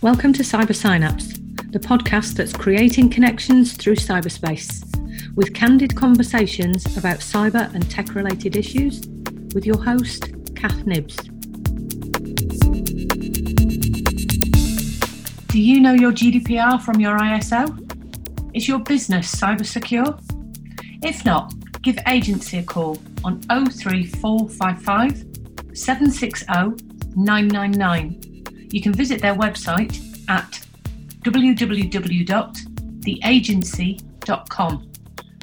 Welcome to Cyber Synapse, the podcast that's creating connections through cyberspace, with candid conversations about cyber and tech related issues, with your host, Cath Knibbs. Do you know your GDPR from your ISO? Is your business cyber secure? If not, give agency a call on 03455 760 999 you can visit their website at www.theagency.com.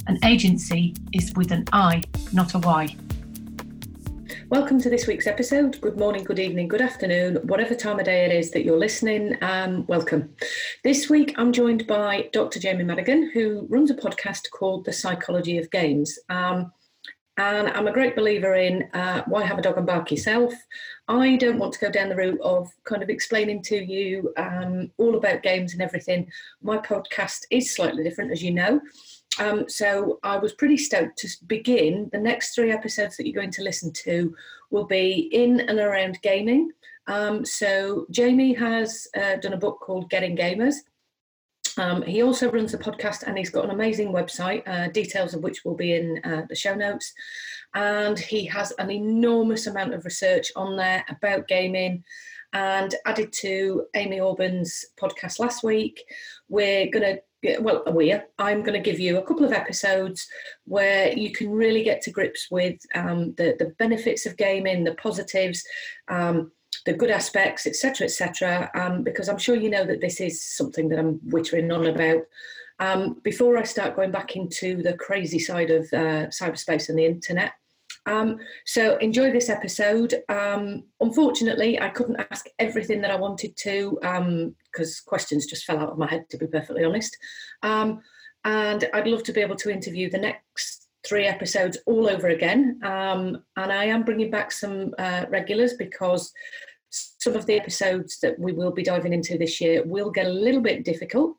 An agency is with an I, not a Y. Welcome to this week's episode. Good morning, good evening, good afternoon, whatever time of day it is that you're listening, um, welcome. This week I'm joined by Dr. Jamie Madigan, who runs a podcast called The Psychology of Games. Um, and I'm a great believer in uh, why have a dog and bark yourself. I don't want to go down the route of kind of explaining to you um, all about games and everything. My podcast is slightly different, as you know. Um, so I was pretty stoked to begin. The next three episodes that you're going to listen to will be in and around gaming. Um, so Jamie has uh, done a book called Getting Gamers. Um, he also runs a podcast and he's got an amazing website, uh, details of which will be in uh, the show notes. And he has an enormous amount of research on there about gaming. And added to Amy Orben's podcast last week, we're going to well, we're, I'm going to give you a couple of episodes where you can really get to grips with um, the, the benefits of gaming, the positives, um, the good aspects, etc., etc. Um, because I'm sure you know that this is something that I'm wittering on about. Um, before I start going back into the crazy side of uh, cyberspace and the internet. Um, so enjoy this episode. Um, unfortunately, I couldn't ask everything that I wanted to because um, questions just fell out of my head, to be perfectly honest. Um, and I'd love to be able to interview the next three episodes all over again. Um, and I am bringing back some uh, regulars because some of the episodes that we will be diving into this year will get a little bit difficult.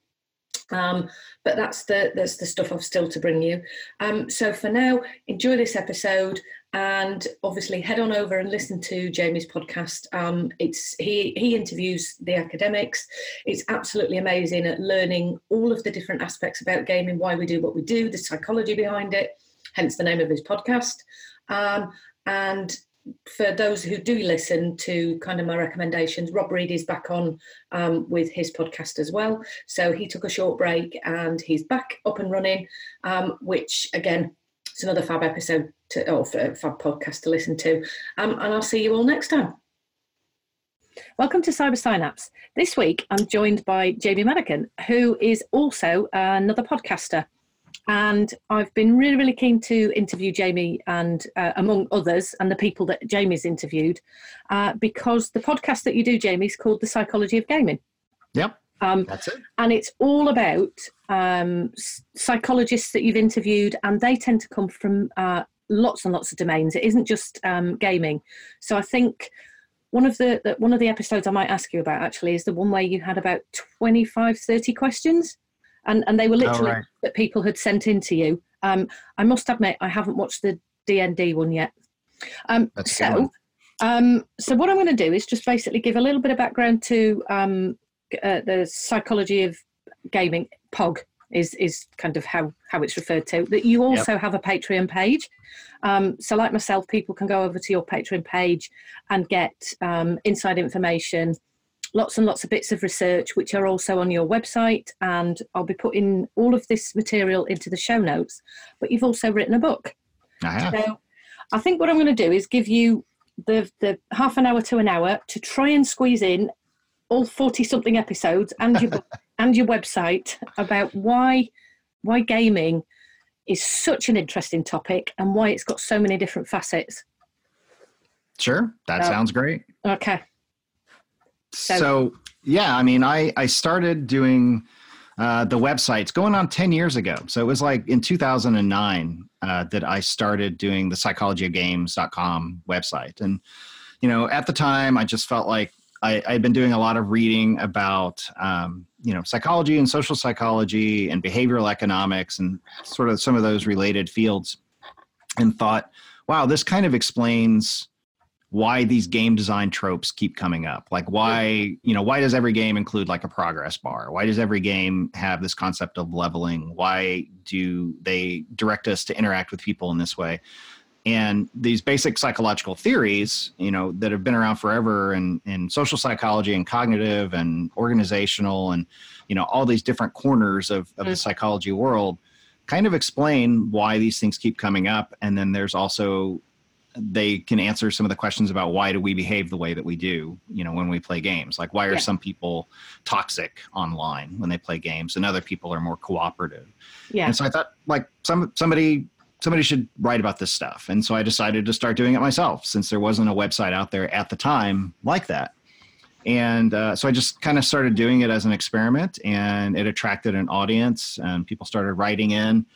Um, but that's the that's the stuff I've still to bring you. Um, so for now, enjoy this episode and obviously head on over and listen to Jamie's podcast. Um, it's he he interviews the academics. It's absolutely amazing at learning all of the different aspects about gaming, why we do what we do, the psychology behind it, hence the name of his podcast. Um, and for those who do listen to kind of my recommendations, Rob Reed is back on um, with his podcast as well. So he took a short break and he's back up and running, um, which again, it's another fab episode to, or fab podcast to listen to. Um, and I'll see you all next time. Welcome to Cyber Synapse. This week I'm joined by Jamie Madigan, who is also another podcaster and I've been really, really keen to interview Jamie and uh, among others, and the people that Jamie's interviewed, uh, because the podcast that you do, Jamie, is called The Psychology of Gaming. Yep. Um, That's it. And it's all about um, psychologists that you've interviewed, and they tend to come from uh, lots and lots of domains. It isn't just um, gaming. So I think one of the, the, one of the episodes I might ask you about actually is the one where you had about 25, 30 questions and and they were literally right. that people had sent in to you. Um, I must admit, I haven't watched the DND one yet. Um, so, um, so what I'm going to do is just basically give a little bit of background to um, uh, the psychology of gaming. POG is is kind of how how it's referred to. That you also yep. have a Patreon page. Um, so, like myself, people can go over to your Patreon page and get um, inside information lots and lots of bits of research, which are also on your website. And I'll be putting all of this material into the show notes. But you've also written a book. I so I think what I'm going to do is give you the, the half an hour to an hour to try and squeeze in all 40 something episodes and your book and your website about why why gaming is such an interesting topic and why it's got so many different facets. Sure, that so, sounds great. Okay. So, so yeah, I mean, I I started doing uh, the websites going on 10 years ago. So it was like in 2009 uh, that I started doing the psychologyofgames.com website. And, you know, at the time, I just felt like I, had been doing a lot of reading about, um, you know, psychology and social psychology and behavioral economics and sort of some of those related fields and thought, wow, this kind of explains why these game design tropes keep coming up. Like why, you know, why does every game include like a progress bar? Why does every game have this concept of leveling? Why do they direct us to interact with people in this way? And these basic psychological theories, you know, that have been around forever in, in social psychology and cognitive and organizational and, you know, all these different corners of, of mm. the psychology world kind of explain why these things keep coming up. And then there's also they can answer some of the questions about why do we behave the way that we do you know when we play games. Like why are yeah. some people toxic online when they play games and other people are more cooperative? Yeah. And so i thought like some somebody somebody should write about this stuff. And so i decided to start doing it myself since there wasn't a website out there at the time like that. And uh, so i just kind of started doing it as an experiment and it attracted an audience and people started writing in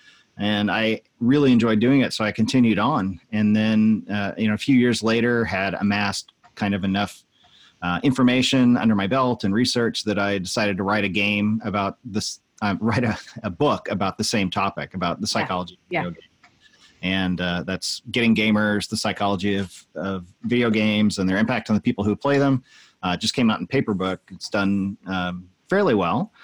and I really enjoyed doing it. So I continued on, and then uh, you know a few years later had amassed kind of enough uh, information under my belt and research that I decided to write a game about this. Uh, write a, a, book about the same topic about the psychology yeah. of video games. And uh, that's getting gamers, the psychology of, of video games and their impact on the people who play them. Uh, just came out in paper book. It's done um, fairly well.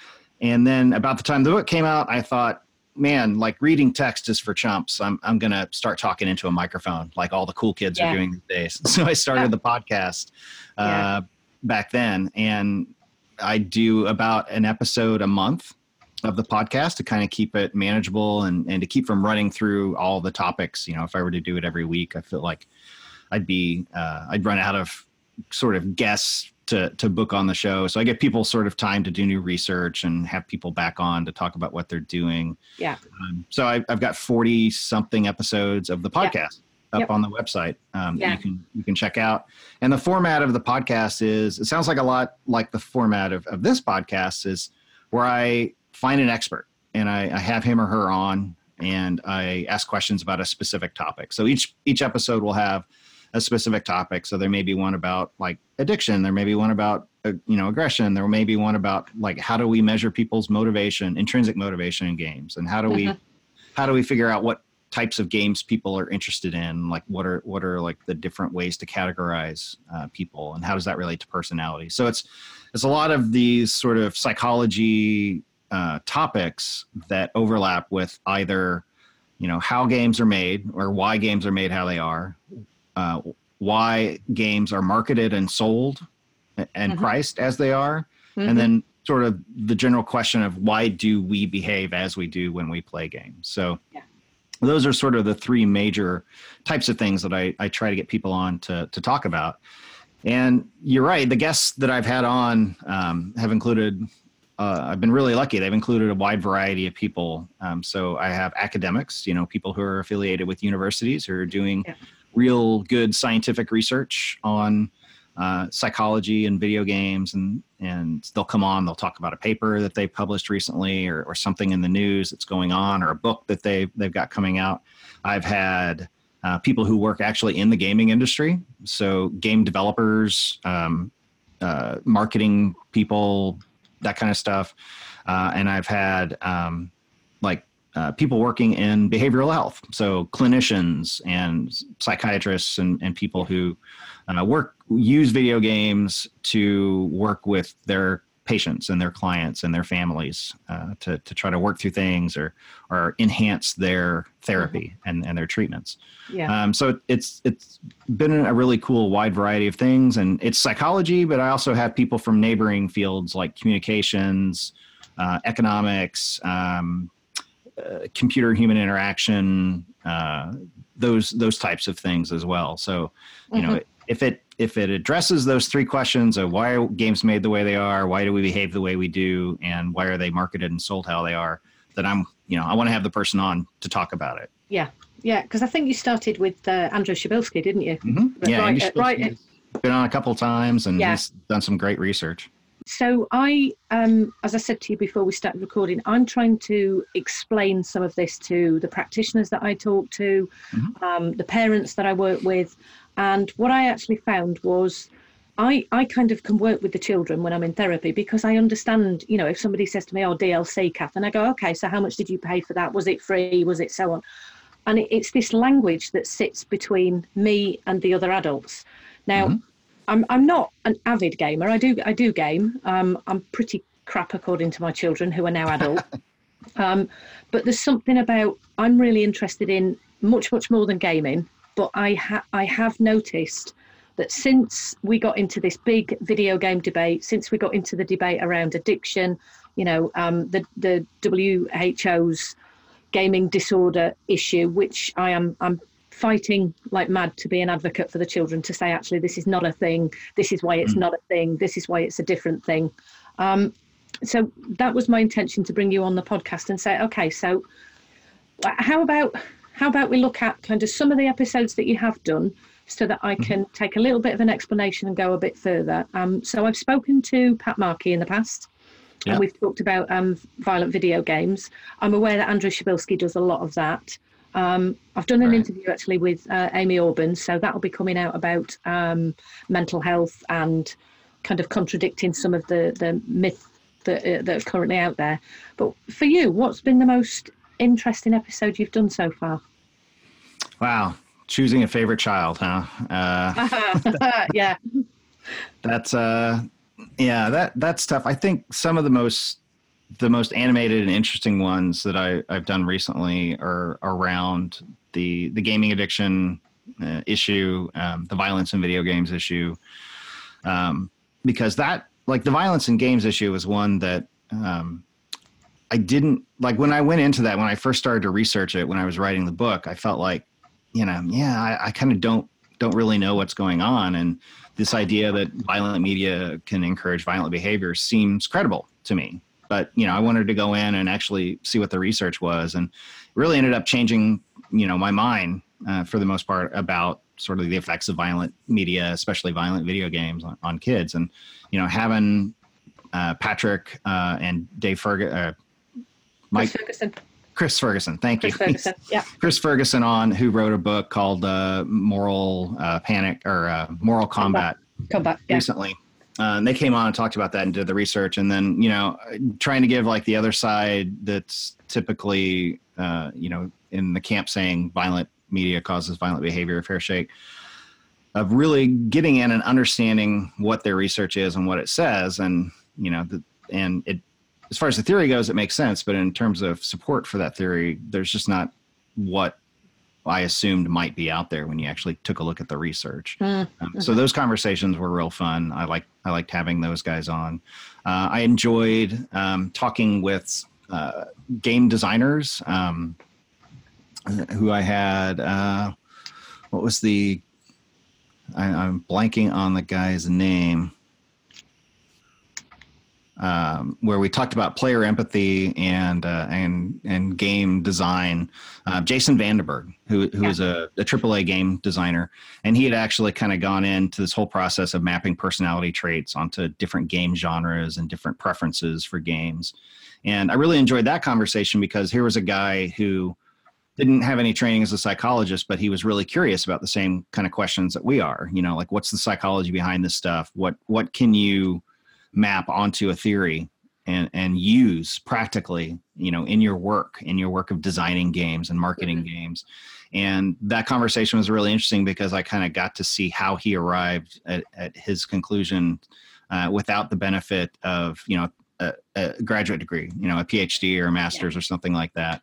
And then about the time the book came out, I thought, man, like reading text is for chumps. I'm I'm gonna start talking into a microphone like all the cool kids yeah. are doing these days. So I started yeah. the podcast uh, yeah. back then, and I do about an episode a month of the podcast to kind of keep it manageable and and to keep from running through all the topics. You know, if I were to do it every week, I feel like I'd be uh, I'd run out of sort of guests to to book on the show. So I get people sort of time to do new research and have people back on to talk about what they're doing. Yeah. Um, so I, have got forty something episodes of the podcast yep. up yep. on the website. Um, yeah. you can you can check out. And the format of the podcast is it sounds like a lot like the format of, of this podcast is where I find an expert and I, I have him or her on and I ask questions about a specific topic. So each each episode will have a specific topic. So there may be one about like addiction. There may be one about uh, you know aggression. There may be one about like how do we measure people's motivation, intrinsic motivation in games, and how do we how do we figure out what types of games people are interested in like what are what are like the different ways to categorize uh, people and how does that relate to personality so it's it's a lot of these sort of psychology uh, topics that overlap with either you know how games are made or why games are made how they are uh, why games are marketed and sold and mm-hmm. priced as they are, mm-hmm. and then sort of the general question of why do we behave as we do when we play games. So. Yeah. Those are sort of the three major types of things that I, I try to get people on to, to talk about. And you're right. The guests that I've had on um, have included. Uh, I've been really lucky. They've included a wide variety of people. Um, so I have academics, you know, people who are affiliated with universities who are doing yeah real good scientific research on uh, psychology and video games and and they'll come on they'll talk about a paper that they published recently or, or something in the news that's going on or a book that they they've got coming out. I've had uh, people who work actually in the gaming industry so game developers um, uh, marketing people that kind of stuff. Uh, and i've had um, like uh, people working in behavioral health, so clinicians and psychiatrists and, and people who uh, work use video games to work with their patients and their clients and their families uh, to, to try to work through things or or enhance their therapy mm-hmm. and, and their treatments. Yeah. Um, so it's it's been a really cool wide variety of things and it's psychology, but I also have people from neighboring fields like communications, uh, economics, um, computer human interaction, uh, those those types of things as well. So, you mm-hmm. know, if it if it addresses those three questions of why are games made the way they are, why do we behave the way we do, and why are they marketed and sold how they are, then I'm you know I want to have the person on to talk about it. Yeah, yeah, because I think you started with uh, Andrew Przybylski, didn't you? Mm-hmm. Yeah, right, uh, right. Been on a couple times and yeah. he's done some great research. So I, um, as I said to you before we started recording, I'm trying to explain some of this to the practitioners that I talk to, mm-hmm. um, the parents that I work with, and what I actually found was. I, I kind of can work with the children when I'm in therapy because I understand, you know, if somebody says to me, oh, DLC, Cath, and I go, okay, so how much did you pay for that? Was it free? Was it so on? And it, it's this language that sits between me and the other adults Now, mm-hmm. I'm I'm not an avid gamer. I do I do game. Um, I'm pretty crap according to my children who are now adult. um, but there's something about I'm really interested in much much more than gaming. But I ha- I have noticed that since we got into this big video game debate, since we got into the debate around addiction, you know, um, the the WHO's gaming disorder issue, which I am I'm fighting like mad to be an advocate for the children to say actually this is not a thing, this is why it's mm. not a thing, this is why it's a different thing. Um, so that was my intention to bring you on the podcast and say, okay, so how about how about we look at kind of some of the episodes that you have done so that I mm-hmm. can mm-hmm. take a little bit of an explanation and go a bit further. Um, so I've spoken to Pat Markey in the past. Yeah. And we've talked about um, violent video games. I'm aware that Andrew Przybylski does a lot of that. Um, I've done an right. interview actually with uh, Amy Orben, so that'll be coming out about um, mental health and kind of contradicting some of the the myth that uh, that are currently out there. But for you, what's been the most interesting episode you've done so far? Wow, choosing a favorite child, huh? Uh, yeah, that's uh, yeah, that that's tough. I think some of the most the most animated and interesting ones that I, I've done recently are around the the gaming addiction uh, issue, um, the violence in video games issue, um, because that like the violence in games issue was one that um, I didn't like when I went into that when I first started to research it when I was writing the book. I felt like you know yeah I, I kind of don't don't really know what's going on and this idea that violent media can encourage violent behavior seems credible to me. But you know, I wanted to go in and actually see what the research was, and really ended up changing you know my mind uh, for the most part about sort of the effects of violent media, especially violent video games on, on kids. And you know, having uh, Patrick uh, and Dave Ferguson, uh, Mike Ferguson. Chris Ferguson, thank Chris you. Ferguson, yeah. Chris Ferguson on who wrote a book called uh, Moral uh, Panic or uh, Moral Combat, Combat, yeah. recently. Uh, and they came on and talked about that and did the research, and then you know, trying to give like the other side that's typically uh, you know in the camp saying violent media causes violent behavior, fair shake, of really getting in and understanding what their research is and what it says, and you know, the, and it as far as the theory goes, it makes sense. But in terms of support for that theory, there's just not what I assumed might be out there when you actually took a look at the research. Mm. Um, so those conversations were real fun. I like I liked having those guys on. Uh, I enjoyed um, talking with uh, game designers um, who I had. Uh, what was the? I, I'm blanking on the guy's name um, where we talked about player empathy and uh, and and game design. Uh, Jason VandenBerghe, who who yeah. is a, a AAA game designer, and he had actually kind of gone into this whole process of mapping personality traits onto different game genres and different preferences for games. And I really enjoyed that conversation because here was a guy who didn't have any training as a psychologist, but he was really curious about the same kind of questions that we are. You know, like what's the psychology behind this stuff? What what can you map onto a theory and and use practically you know in your work in your work of designing games and marketing mm-hmm. games and that conversation was really interesting because i kind of got to see how he arrived at, at his conclusion uh, without the benefit of you know a, a, graduate degree you know a phd or a master's yeah. or something like that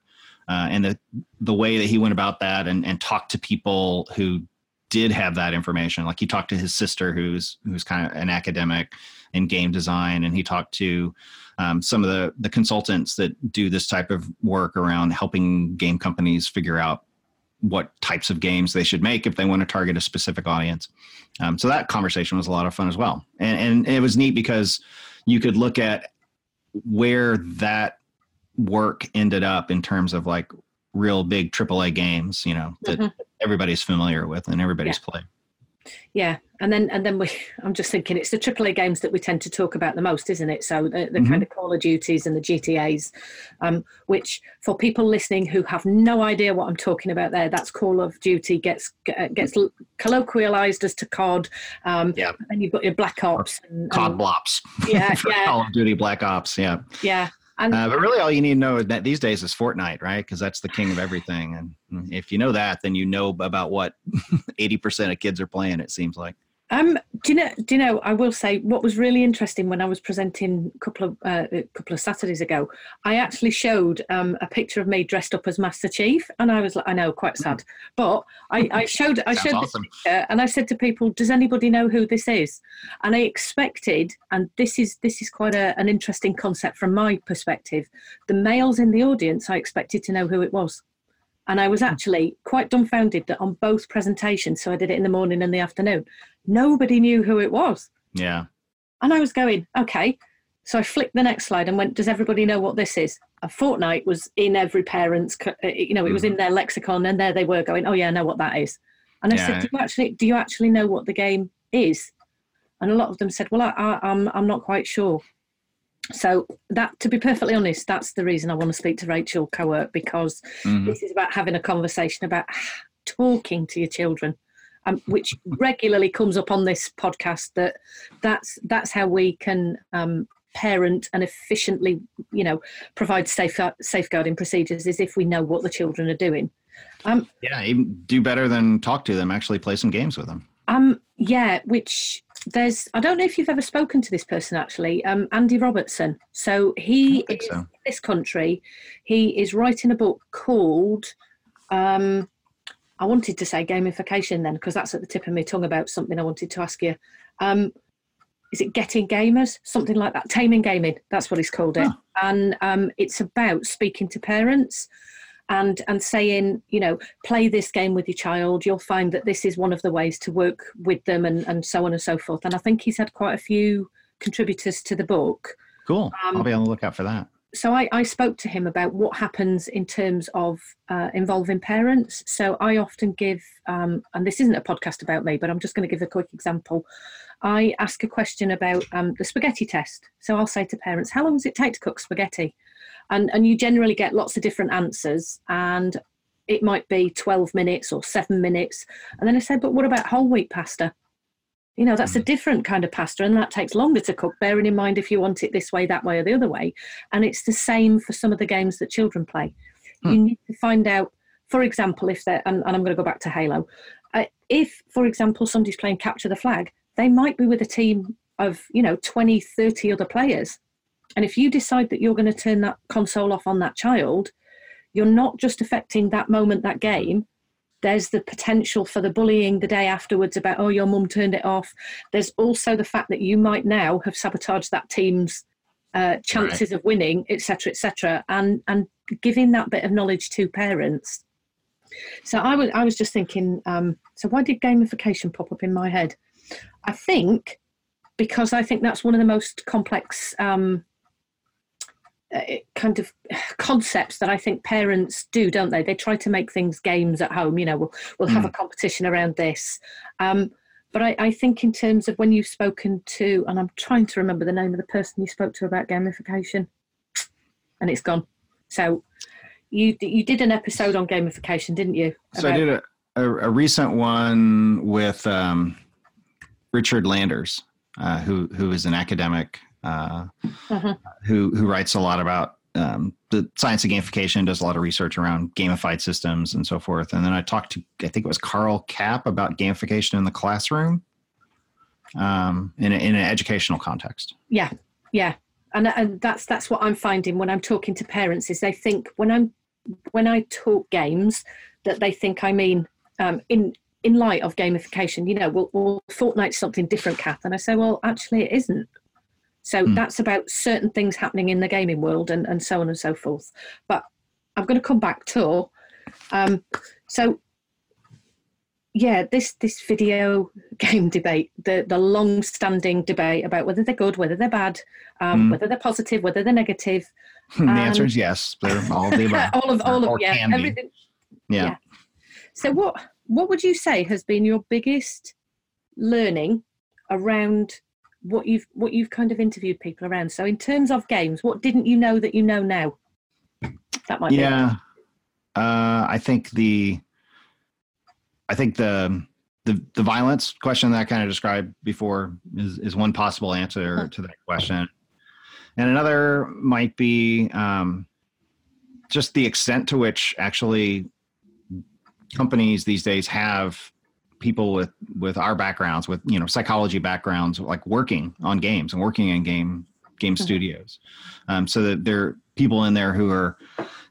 uh, and the the way that he went about that and, and talked to people who did have that information like he talked to his sister who's who's kind of an academic in game design, and he talked to um, some of the the consultants that do this type of work around helping game companies figure out what types of games they should make if they want to target a specific audience. Um, so that conversation was a lot of fun as well, and and it was neat because you could look at where that work ended up in terms of like real big AAA games, you know, that mm-hmm. everybody's familiar with and everybody's yeah. played. Yeah, and then and then we. I'm just thinking it's the AAA games that we tend to talk about the most, isn't it? So the, the mm-hmm. kind of Call of Duties and the GTA's, um, which for people listening who have no idea what I'm talking about, there, that's Call of Duty gets gets colloquialized as to COD. Um, yeah. And you've got your Black Ops. And, COD and, Blops. Yeah, yeah. Call of Duty Black Ops. Yeah. Yeah. Uh, but really, all you need to know that these days is Fortnite, right? Because that's the king of everything. And if you know that, then you know about what eighty percent of kids are playing. It seems like. Um, do you know? Do you know? I will say what was really interesting when I was presenting a couple of uh, a couple of Saturdays ago. I actually showed um, a picture of me dressed up as Master Chief, and I was like, I know, quite sad, but I, I showed I showed awesome. and I said to people, "Does anybody know who this is?" And I expected, and this is this is quite a, an interesting concept from my perspective. The males in the audience, I expected to know who it was. And I was actually quite dumbfounded that on both presentations, so I did it in the morning and the afternoon, nobody knew who it was. Yeah. And I was going, okay. So I flicked the next slide and went, does everybody know what this is? A Fortnite was in every parent's, uh, you know, it was in hmm. their lexicon, and there they were going, oh yeah, I know what that is. And I yeah. said, do you actually, do you actually know what the game is? And a lot of them said, well, I, I, I'm, I'm not quite sure so that to be perfectly honest that's the reason i want to speak to Rachel Kowert because mm-hmm. this is about having a conversation about talking to your children um, which regularly comes up on this podcast that that's that's how we can um, parent and efficiently you know provide safe safeguarding procedures is if we know what the children are doing um, yeah do better than talk to them actually play some games with them um yeah which there's I don't know if you've ever spoken to this person actually, um, Andy Robertson. So he is so. in this country. He is writing a book called um, I wanted to say gamification then because that's at the tip of my tongue about something I wanted to ask you. Um, is it getting gamers something like that taming gaming that's what he's called it and um, it's about speaking to parents and and saying you know play this game with your child. You'll find that this is one of the ways to work with them and and so on and so forth. And i think he's had quite a few contributors to the book. Cool. Um, i'll be on the lookout for that. so I, I spoke to him about what happens in terms of uh, involving parents. So i often give um, and this isn't a podcast about me but i'm just going to give a quick example. I ask a question about um, the spaghetti test. So i'll say to parents how long does it take to cook spaghetti and and you generally get lots of different answers. And it might be 12 minutes or 7 minutes. And then i said but what about whole wheat pasta? You know that's a mm. different kind of pasta and that takes longer to cook bearing in mind if you want it this way that way or the other way. And it's the same for some of the games that children play. Hmm. you need to find out for example if they're and, and i'm going to go back to halo uh, if for example somebody's playing capture the flag they might be with a team of you know 20 30 other players and if you decide that you're going to turn that console off on that child, you're not just affecting that moment, that game. There's the potential for the bullying the day afterwards about, oh, your mum turned it off. There's also the fact that you might now have sabotaged that team's uh, chances right. of winning, etc., etc., and and giving that bit of knowledge to parents. So I was I was just thinking. Um, so why did gamification pop up in my head? I think because I think that's one of the most complex um, kind of concepts that I think parents do, don't they? They try to make things games at home. You know, we'll we'll have mm. a competition around this. Um, but I, I, think in terms of when you've spoken to, and I'm trying to remember the name of the person you spoke to about gamification, and it's gone. So you you did an episode on gamification, didn't you? So I did a, a, a recent one with um, Richard Landers, uh, who who is an academic uh, uh-huh. who who writes a lot about um, the science of gamification, does a lot of research around gamified systems and so forth. And then I talked to I think it was Karl Kapp about gamification in the classroom um, in a, in an educational context. Yeah, yeah, and and that's that's what I'm finding when I'm talking to parents is they think when I'm when I talk games that they think I mean um, in in light of gamification. You know, well, well Fortnite's something different, Cath, and I say, well, actually, it isn't so mm. that's about certain things happening in the gaming world and, and so on and so forth. But I'm going to come back to um, so yeah, this this video game debate, the the long standing debate about whether they're good, whether they're bad, um, mm. whether they're positive, whether they're negative. the answer is yes. They're all of the above. all of all of yeah, everything. Yeah. yeah. So what what would you say has been your biggest learning around what you've what you've kind of interviewed people around. So in terms of games, what didn't you know that you know now? That might be yeah. Uh, I think the I think the the the violence question that I kind of described before is is one possible answer to that question, and another might be um, just the extent to which actually companies these days have people with with our backgrounds, with you know psychology backgrounds, like working on games and working in game game mm-hmm. studios, um, so that there are people in there who are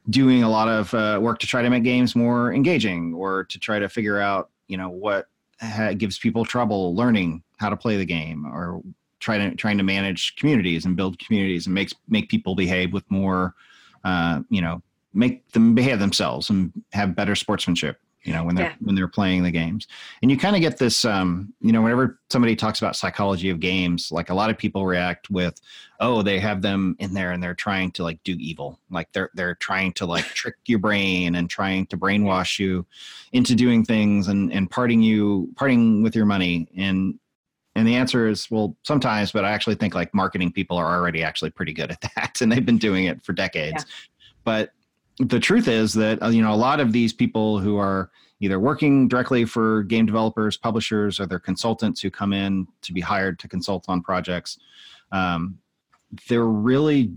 doing a lot of uh, work to try to make games more engaging or to try to figure out you know what ha- gives people trouble learning how to play the game or trying to trying to manage communities and build communities and makes make people behave with more uh, you know make them behave themselves and have better sportsmanship you know when they're yeah. when they're playing the games. And you kind of get this um, you know whenever somebody talks about psychology of games like a lot of people react with oh they have them in there and they're trying to like do evil. Like they're they're trying to like trick your brain and trying to brainwash you into doing things and and parting you parting with your money. And and the answer is well sometimes but i actually think like marketing people are already actually pretty good at that and they've been doing it for decades. Yeah. but the truth is that uh, you know a lot of these people who are either working directly for game developers, publishers, or they're consultants who come in to be hired to consult on projects. Um, they're really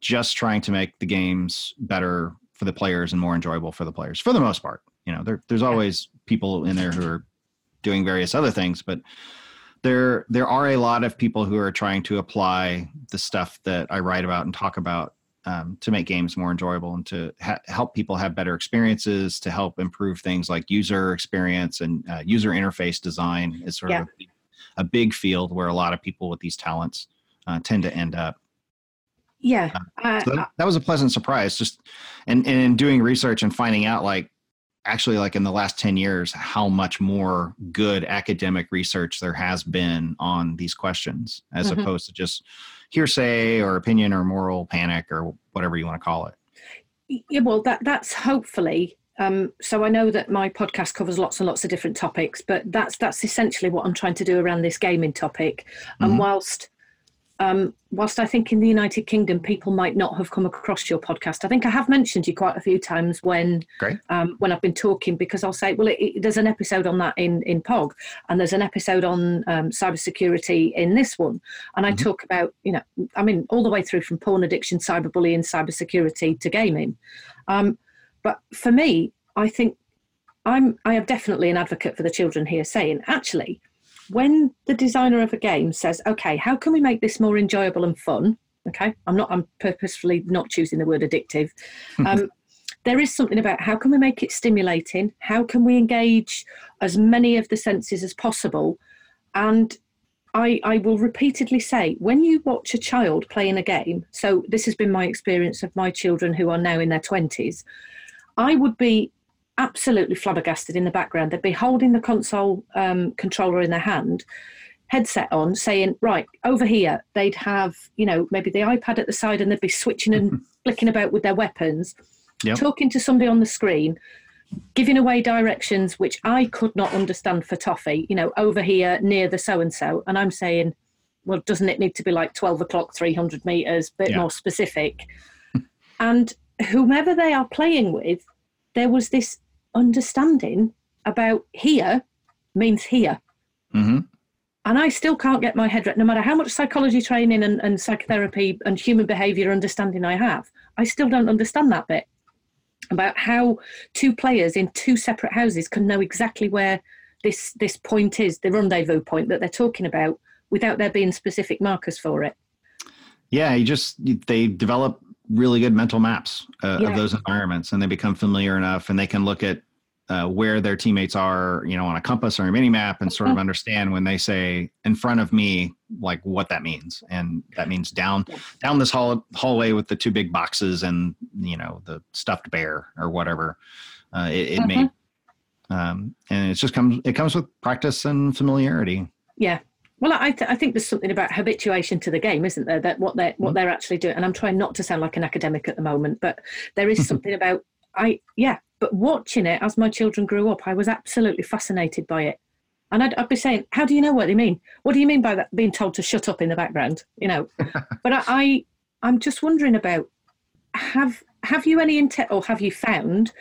just trying to make the games better for the players and more enjoyable for the players, for the most part. You know, there, there's always people in there who are doing various other things, but there there are a lot of people who are trying to apply the stuff that I write about and talk about um, to make games more enjoyable and to ha- help people have better experiences, to help improve things like user experience and uh, user interface design is sort yeah. of a, a, big field where a lot of people with these talents uh, tend to end up. Yeah, uh, so that, that, was a pleasant surprise. Just and, and in doing research and finding out, like actually, like in the last ten years, how much more good academic research there has been on these questions, as mm-hmm. opposed to just hearsay or opinion or moral panic or whatever you want to call it. Yeah, well, that that's hopefully. Um, so I know that my podcast covers lots and lots of different topics, but that's that's essentially what I'm trying to do around this gaming topic. Mm-hmm. And whilst um, whilst I think in the United Kingdom people might not have come across your podcast, I think I have mentioned you quite a few times when um, when I've been talking because I'll say, well, it, it, there's an episode on that in in POG, and there's an episode on um, cybersecurity in this one, and I mm-hmm. talk about you know, I mean, all the way through from porn addiction, cyberbullying, cybersecurity to gaming. Um, but for me, I think I'm I am definitely an advocate for the children here, saying actually when the designer of a game says, okay, how can we make this more enjoyable and fun? Okay, I'm not, I'm purposefully not choosing the word addictive. Um, there is something about how can we make it stimulating? How can we engage as many of the senses as possible? And I, I will repeatedly say when you watch a child playing a game, so this has been my experience of my children who are now in their 20s, I would be absolutely flabbergasted in the background. They'd be holding the console um, controller in their hand, headset on, saying, Right, over here, they'd have, you know, maybe the iPad at the side and they'd be switching and flicking about with their weapons, yep. talking to somebody on the screen, giving away directions which I could not understand for Toffee, you know, over here near the so and so. And I'm saying, Well, doesn't it need to be like 12 o'clock, 300 meters, a bit more specific? and whomever they are playing with, there was this understanding about here means here. Mm-hmm. And I still can't get my head right, no matter how much psychology training and, and psychotherapy and human behavior understanding I have, I still don't understand that bit about how two players in two separate houses can know exactly where this this point is, the rendezvous point that they're talking about, without there being specific markers for it. Yeah, you just they develop really good mental maps uh, yeah. of those environments and they become familiar enough and they can look at uh, where their teammates are, you know, on a compass or a mini map and sort of understand when they say in front of me, like what that means. And that means down, down this hall, hallway with the two big boxes and, you know, the stuffed bear or whatever uh, it, it may, mm-hmm. um, and it just comes, it comes with practice and familiarity. Yeah. Well, I, th- I think there's something about habituation to the game, isn't there? That what they're what mm-hmm. they're actually doing. And I'm trying not to sound like an academic at the moment, but there is something about I yeah. But watching it as my children grew up, I was absolutely fascinated by it. And I'd, I'd be saying, "How do you know what they mean? What do you mean by that? Being told to shut up in the background, you know?" but I, I I'm just wondering about have have you any intent or have you found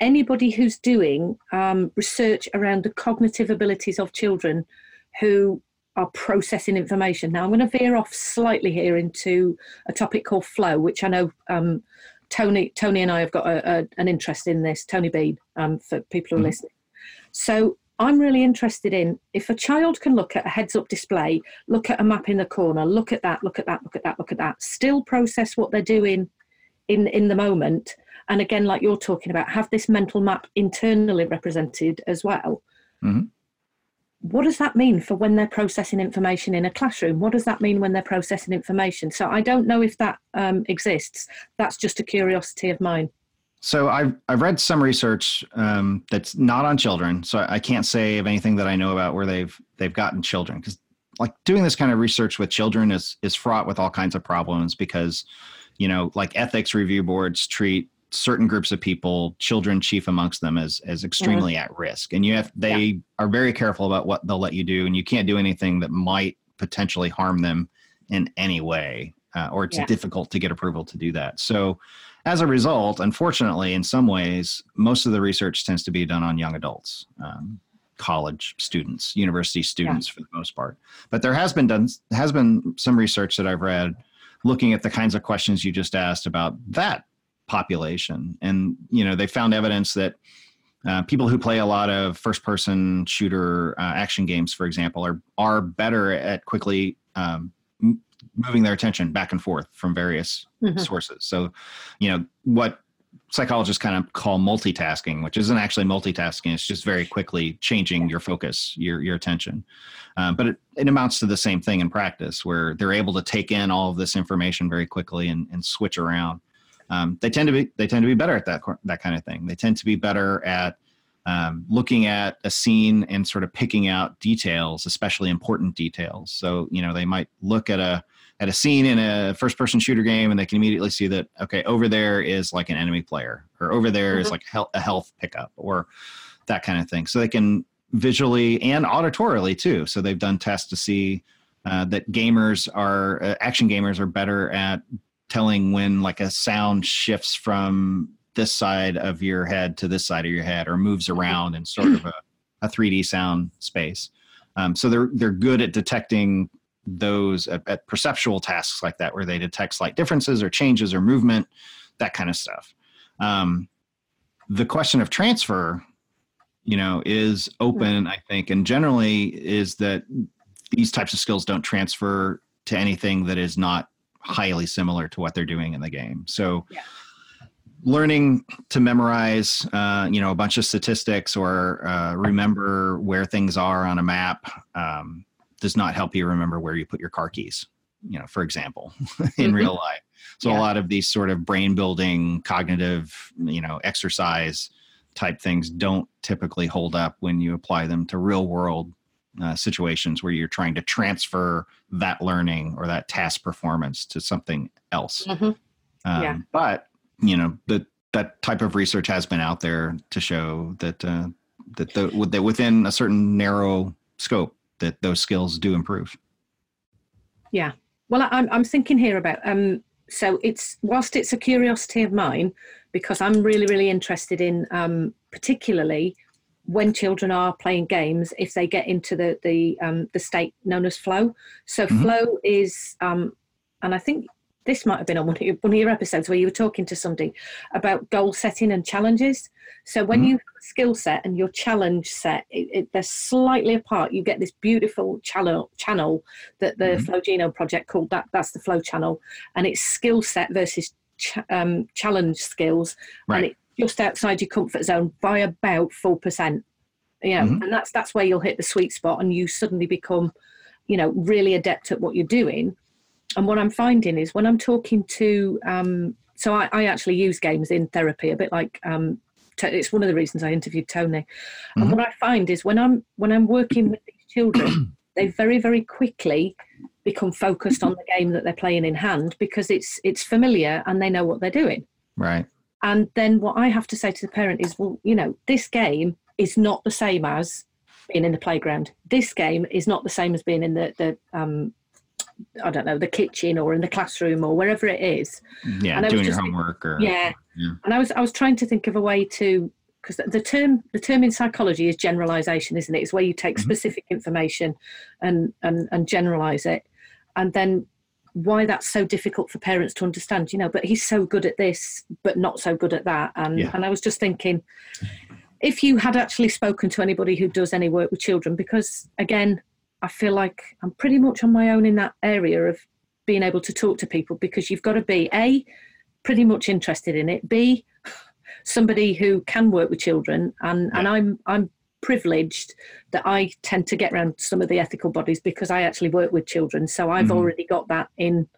anybody who's doing um, research around the cognitive abilities of children who are processing information. Now, I'm going to veer off slightly here into a topic called flow, which I know um, Tony, Tony and I have got a, a, an interest in this. Tony Bean, um, for people who are mm-hmm. listening. So I'm really interested in if a child can look at a heads up display, look at a map in the corner, look at that, look at that, look at that, look at that, still process what they're doing in in the moment, and again, like you're talking about, have this mental map internally represented as well. Mm-hmm. What does that mean for when they're processing information in a classroom? What does that mean when they're processing information? So I don't know if that um, exists. That's just a curiosity of mine. So I've I've read some research um, that's not on children, so I can't say of anything that I know about where they've they've gotten children because like doing this kind of research with children is is fraught with all kinds of problems because you know like ethics review boards treat certain groups of people, children chief amongst them, as as extremely mm-hmm. at risk, and you have they yeah. are very careful about what they'll let you do, and you can't do anything that might potentially harm them in any way, uh, or it's yeah. difficult to get approval to do that. So as a result, unfortunately, in some ways, most of the research tends to be done on young adults, um, college students, university students yeah. for the most part. But there has been done has been some research that I've read looking at the kinds of questions you just asked about that population, and you know they found evidence that. Uh, people who play a lot of first-person shooter uh, action games, for example, are are better at quickly um, moving their attention back and forth from various mm-hmm. sources. So, you know, what psychologists kind of call multitasking, which isn't actually multitasking. It's just very quickly changing your focus, your your attention. Um, but it, it amounts to the same thing in practice, where they're able to take in all of this information very quickly and, and switch around. Um, they tend to be they tend to be better at that that kind of thing. They tend to be better at um, looking at a scene and sort of picking out details, especially important details. So you know they might look at a at a scene in a first person shooter game and they can immediately see that okay over there is like an enemy player or over there mm-hmm. is like a health pickup or that kind of thing so they can visually and auditorily too so they've done tests to see uh, that gamers are uh, action gamers are better at telling when like a sound shifts from this side of your head to this side of your head or moves mm-hmm. around in sort of a, a 3d sound space. Um, so they're they're good at detecting those at, at, perceptual tasks like that where they detect slight differences or changes or movement that kind of stuff. Um, the question of transfer you know is open i think and generally is that these types of skills don't transfer to anything that is not highly similar to what they're doing in the game so yeah. learning to memorize uh, you know a bunch of statistics or uh, remember where things are on a map um, does not help you remember where you put your car keys you know for example in mm-hmm. real life so yeah. a lot of these sort of brain building cognitive you know exercise type things don't typically hold up when you apply them to real world uh, situations where you're trying to transfer that learning or that task performance to something else mm-hmm. um, yeah. but you know the, that type of research has been out there to show that uh, that the that within a certain narrow scope that those skills do improve. Yeah. Well, I'm, I'm thinking here about, um, so it's, whilst it's a curiosity of mine, because I'm really, really interested in, um, particularly when children are playing games, if they get into the, the, um, the state known as flow. So mm-hmm. flow is, um, and I think this might have been on one of, your, one of your episodes where you were talking to somebody about goal setting and challenges. So when mm-hmm. you skill set and your challenge set, it, it, they're slightly apart. You get this beautiful channel channel that the mm-hmm. Flow Genome project called that. That's the flow channel, and it's skill set versus ch- um, challenge skills, right. and it's just outside your comfort zone by about four percent. Yeah, mm-hmm. and that's that's where you'll hit the sweet spot, and you suddenly become, you know, really adept at what you're doing and what I'm finding is when I'm talking to, um, so I, I, actually use games in therapy, a bit like um, it's one of the reasons I interviewed Tony. Mm-hmm. And what I find is when I'm when I'm working with these children, they very very quickly become focused on the game that they're playing in hand because it's it's familiar and they know what they're doing. Right. And then what I have to say to the parent is, well, you know, this game is not the same as being in the playground. This game is not the same as being in the the um, I don't know, the kitchen or in the classroom or wherever it is. Yeah, doing your homework or yeah. yeah. And I was I was trying to think of a way to because the term the term in psychology is generalization, isn't it? It's where you take mm-hmm. specific information and, and and generalize it, and then why that's so difficult for parents to understand. You know, but he's so good at this, but not so good at that. And yeah. and I was just thinking, if you had actually spoken to anybody who does any work with children, because again, I feel like I'm pretty much on my own in that area of being able to talk to people because you've got to be a pretty much interested in it, b somebody who can work with children, and yeah. and I'm I'm privileged that I tend to get around some of the ethical bodies because I actually work with children, so I've mm-hmm. already got that in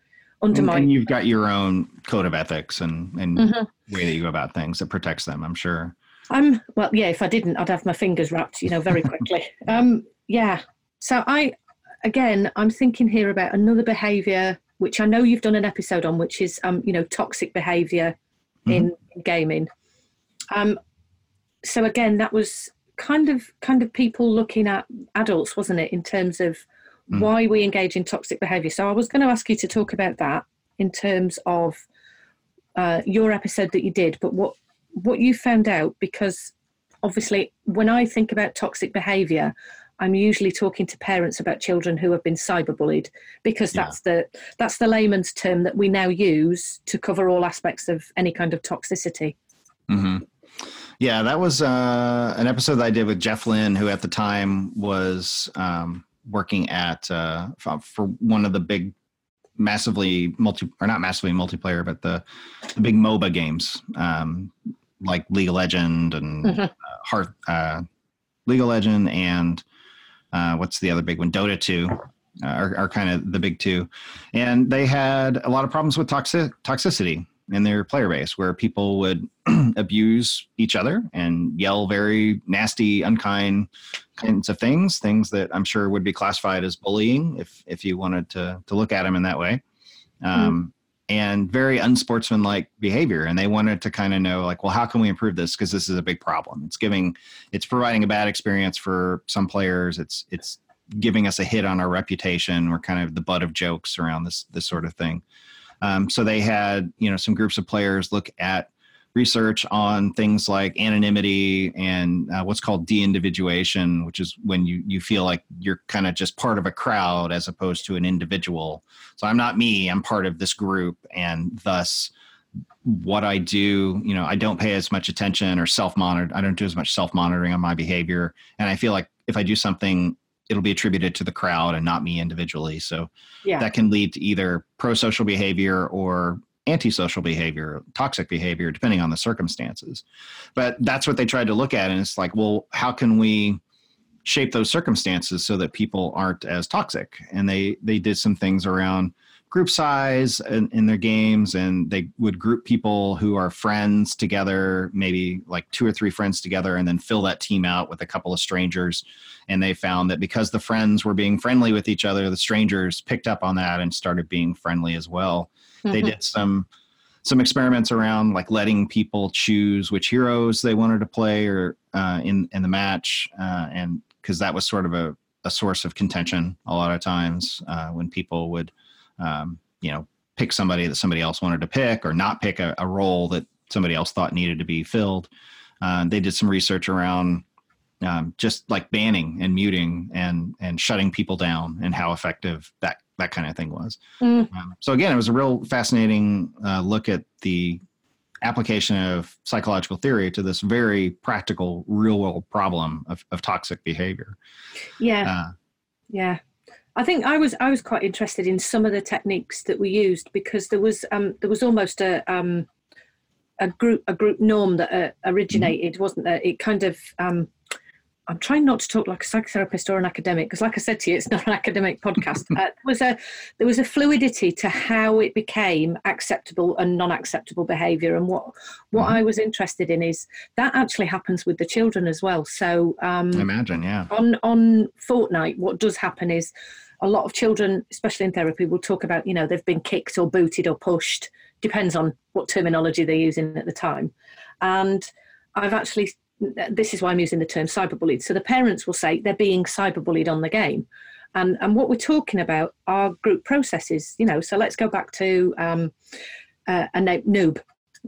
under and, my. And you've got your own code of ethics and and mm-hmm. way that you go about things that protects them. I'm sure. I'm well, yeah. If I didn't, I'd have my fingers wrapped, you know, very quickly. um, yeah. So I, again, I'm thinking here about another behaviour which I know you've done an episode on, which is um, you know toxic behaviour mm-hmm. in, in, gaming. Um, so again, that was kind of kind of people looking at adults, wasn't it, in terms of mm. why we engage in toxic behaviour. So I was going to ask you to talk about that in terms of uh, your episode that you did, but what what you found out because obviously when I think about toxic behaviour, I'm usually talking to parents about children who have been cyberbullied because that's yeah. the that's the layman's term that we now use to cover all aspects of any kind of toxicity. Mm-hmm. Yeah, that was uh, an episode that I did with Jeff Lin, who at the time was um, working at uh, for one of the big, massively multi or not massively multiplayer, but the, the big MOBA games um, like League of Legend and mm-hmm. uh, Heart, uh, League of Legend and uh, what's the other big one? Dota 2 uh, are, are kind of the big two. And they had a lot of problems with toxic, toxicity in their player base where people would abuse each other and yell very nasty, unkind kinds of things, things that I'm sure would be classified as bullying if, if you wanted to, to look at them in that way. Um, mm and very unsportsmanlike behavior. And they wanted to kind of know like well how can we improve this? Because this is a big problem. It's giving it's providing a bad experience for some players. It's it's giving us a hit on our reputation. We're kind of the butt of jokes around this this sort of thing um, so they had you know some groups of players look at research on things like anonymity and uh, what's called de-individuation, which is when you you feel like you're kind of just part of a crowd as opposed to an individual. So I'm not me; I'm part of this group, and thus what I do, you know, I don't pay as much attention or self monitor. I don't do as much self monitoring on my behavior, and I feel like if I do something it'll be attributed to the crowd and not me individually. So yeah. that can lead to either pro social behavior or antisocial behavior, toxic behavior, depending on the circumstances. But that's what they tried to look at. And it's like, well, how can we shape those circumstances so that people aren't as toxic? And they, they did some things around group size in, in their games and they would group people who are friends together maybe like two or three friends together and then fill that team out with a couple of strangers and they found that because the friends were being friendly with each other the strangers picked up on that and started being friendly as well Mm-hmm. They did some some experiments around like letting people choose which heroes they wanted to play or uh, in in the match, uh, and because that was sort of a, a source of contention a lot of times uh, when people would, um, you know, pick somebody that somebody else wanted to pick or not pick a, a role that somebody else thought needed to be filled. Uh, they did some research around um, just like banning and muting and and shutting people down and how effective that that kind of thing was. Mm. Um, so again, it was a real fascinating uh, look at the application of psychological theory to this very practical, real world problem of, of toxic behavior. Yeah, uh, yeah. I think I was I was quite interested in some of the techniques that we used because there was um, there was almost a um, a group a group norm that uh, originated, mm-hmm. wasn't there? It kind of um, I'm trying not to talk like a psychotherapist or an academic because, like I said to you, it's not an academic podcast. uh, there was a there was a fluidity to how it became acceptable and non-acceptable behaviour, and what what mm-hmm. I was interested in is that actually happens with the children as well. So um, imagine, yeah. On on Fortnite, what does happen is a lot of children, especially in therapy, will talk about you know they've been kicked or booted or pushed, depends on what terminology they're using at the time, and I've actually this is why I'm using the term cyberbullied. So the parents will say they're being cyberbullied on the game. And, and what we're talking about are group processes, you know. So let's go back to um, uh, a noob,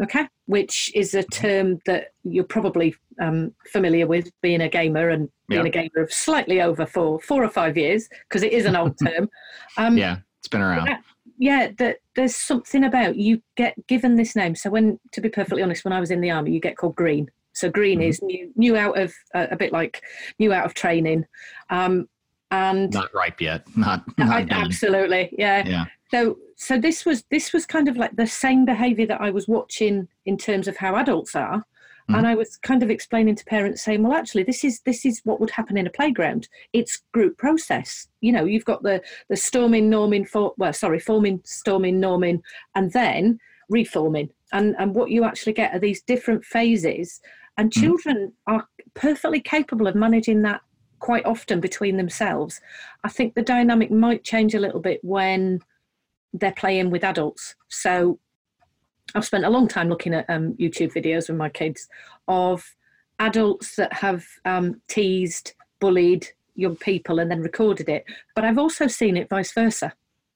okay, which is a term that you're probably um, familiar with, being a gamer and being a gamer of slightly over four, four or five years, because it is an old term. Um, yeah, it's been around. That, yeah, that there's something about you get given this name. So when, to be perfectly honest, when I was in the army, you get called green So green mm-hmm. is new, new out of uh, a bit like new out of training, um, and not ripe yet. Not, not I, absolutely, yeah. Yeah. So so this was this was kind of like the same behaviour that I was watching in terms of how adults are. Mm-hmm. And I was kind of explaining to parents, saying, "Well, actually, this is this is what would happen in a playground. It's group process. You know, you've got the the storming, norming, for, well, sorry, forming, storming, norming, and then reforming. And and what you actually get are these different phases. And mm-hmm. children are perfectly capable of managing that quite often between themselves. I think the dynamic might change a little bit when they're playing with adults. So I've spent a long time looking at um, YouTube videos with my kids of adults that have um, teased, bullied young people and then recorded it. But I've also seen it vice versa.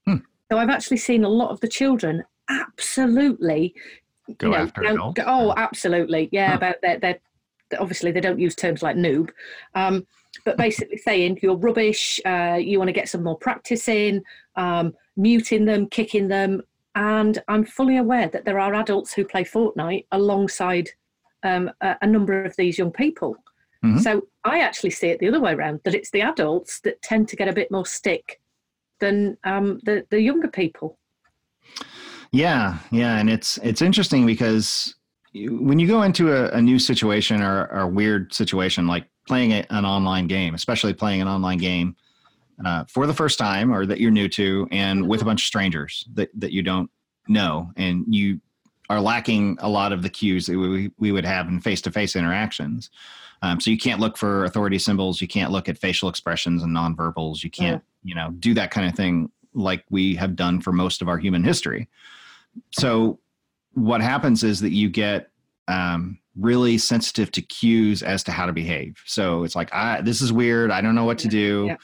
Hmm. So I've actually seen a lot of the children absolutely go you know, after go, oh, absolutely, yeah. Huh. About their, their obviously they don't use terms like noob, um, but basically saying you're rubbish. Uh, you want to get some more practice in, um, muting them, kicking them, and I'm fully aware that there are adults who play Fortnite alongside um, a, a, number of these young people. Mm-hmm. So I actually see it the other way around that it's the adults that tend to get a bit more stick than um, the the younger people. Yeah, yeah, and it's it's interesting because when you go into a, a new situation or, or, a weird situation like playing a, an online game, especially playing an online game uh, for the first time or that you're new to, and with a mm-hmm. bunch of strangers that that you don't know, and you are lacking a lot of the cues that we, we would have in face-to-face interactions. Um, so you can't look for authority symbols. You can't look at facial expressions and nonverbals. You can't, yeah. you know, do that kind of thing like we have done for most of our human history so what happens is that you get um, really sensitive to cues as to how to behave. So it's like, I, this is weird. I don't know what to do. Yeah.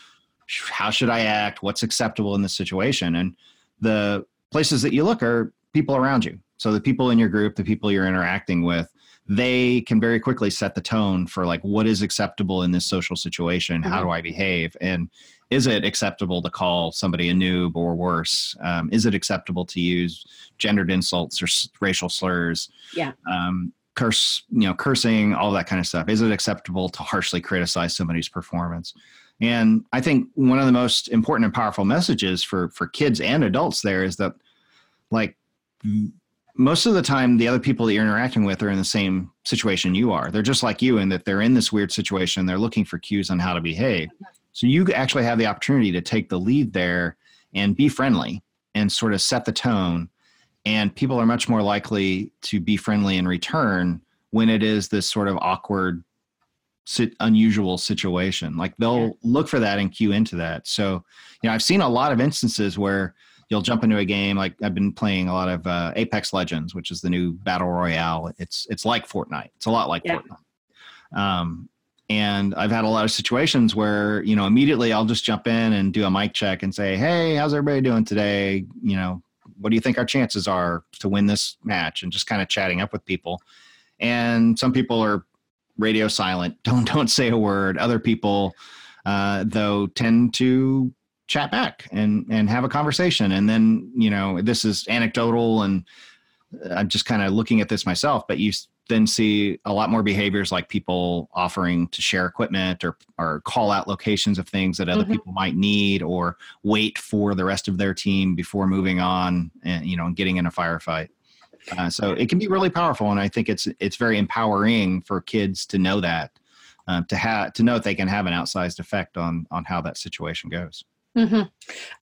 How should I act? What's acceptable in this situation? And the places that you look are people around you. So the people in your group, the people you're interacting with, they can very quickly set the tone for like what is acceptable in this social situation. Mm-hmm. How do I behave? And is it acceptable to call somebody a noob or worse? Um, is it acceptable to use gendered insults or s- racial slurs? Yeah. Um, curse, you know, cursing, all that kind of stuff. Is it acceptable to harshly criticize somebody's performance? And I think one of the most important and powerful messages for for kids and adults there is that, like, most of the time, the other people that you're interacting with are in the same situation you are. They're just like you in that they're in this weird situation. They're looking for cues on how to behave. So you actually have the opportunity to take the lead there and be friendly and sort of set the tone. And people are much more likely to be friendly in return when it is this sort of awkward, unusual situation. Like they'll yeah. look for that and cue into that. So, you know, I've seen a lot of instances where you'll jump into a game. Like I've been playing a lot of uh, Apex Legends, which is the new battle royale. It's it's like Fortnite. It's a lot like yeah. Fortnite. Um, and I've had a lot of situations where, you know, immediately I'll just jump in and do a mic check and say, Hey, how's everybody doing today? You know, what do you think our chances are to win this match? And just kind of chatting up with people. And some people are radio silent, don't don't say a word. Other people, uh, though, tend to chat back and and have a conversation. And then, you know, this is anecdotal and I'm just kind of looking at this myself, but you then see a lot more behaviors like people offering to share equipment or or call out locations of things that other mm-hmm. people might need or wait for the rest of their team before moving on and you know and getting in a firefight. Uh, so it can be really powerful, and I think it's it's very empowering for kids to know that um, to have to know that they can have an outsized effect on on how that situation goes. Mm-hmm.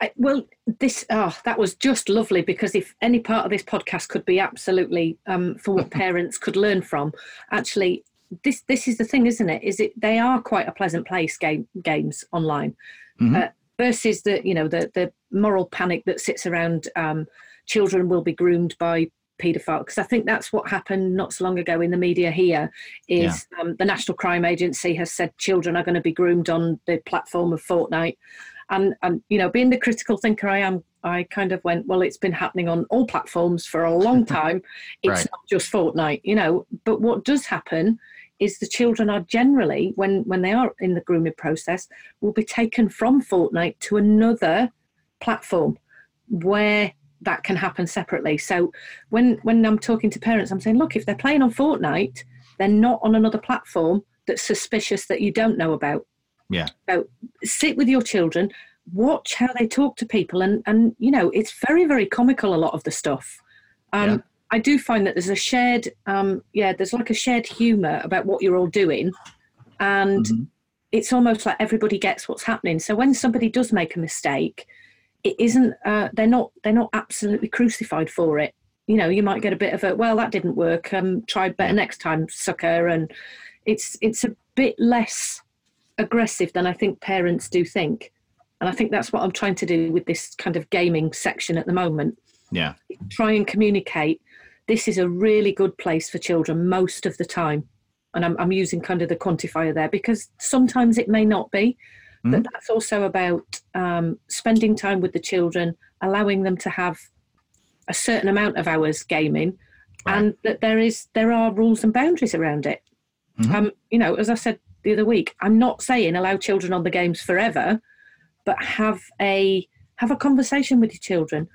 I, well, this oh, that was just lovely because if any part of this podcast could be absolutely um, for what parents could learn from, actually, this this is the thing, isn't it? Is it they are quite a pleasant place game games online mm-hmm. uh, versus the you know the the moral panic that sits around. Um, children will be groomed by paedophile because I think that's what happened not so long ago in the media here is yeah. um, the National Crime Agency has said children are going to be groomed on the platform of Fortnite and and you know being the critical thinker i am i kind of went well it's been happening on all platforms for a long time it's right. not just fortnite you know but what does happen is the children are generally when when they are in the grooming process will be taken from fortnite to another platform where that can happen separately so when when i'm talking to parents i'm saying look if they're playing on fortnite they're not on another platform that's suspicious that you don't know about. Yeah. So sit with your children, watch how they talk to people, and and you know it's very very comical a lot of the stuff. Um, yeah. I do find that there's a shared, um, yeah, there's like a shared humour about what you're all doing, and mm-hmm. it's almost like everybody gets what's happening. So when somebody does make a mistake, it isn't uh, they're not they're not absolutely crucified for it. You know, you might get a bit of a well that didn't work. Um, try better next time, sucker, and it's it's a bit less aggressive than I think parents do think. And I think that's what I'm trying to do with this kind of gaming section at the moment. Yeah. Try and communicate. This is a really good place for children most of the time. And I'm, I'm using kind of the quantifier there because sometimes it may not be. Mm-hmm. But that's also about um, spending time with the children, allowing them to have a certain amount of hours gaming, right. and that there is there are rules and boundaries around it. Mm-hmm. Um, you know, as I said the other week, I'm not saying allow children on the games forever, but have a have a conversation with your children,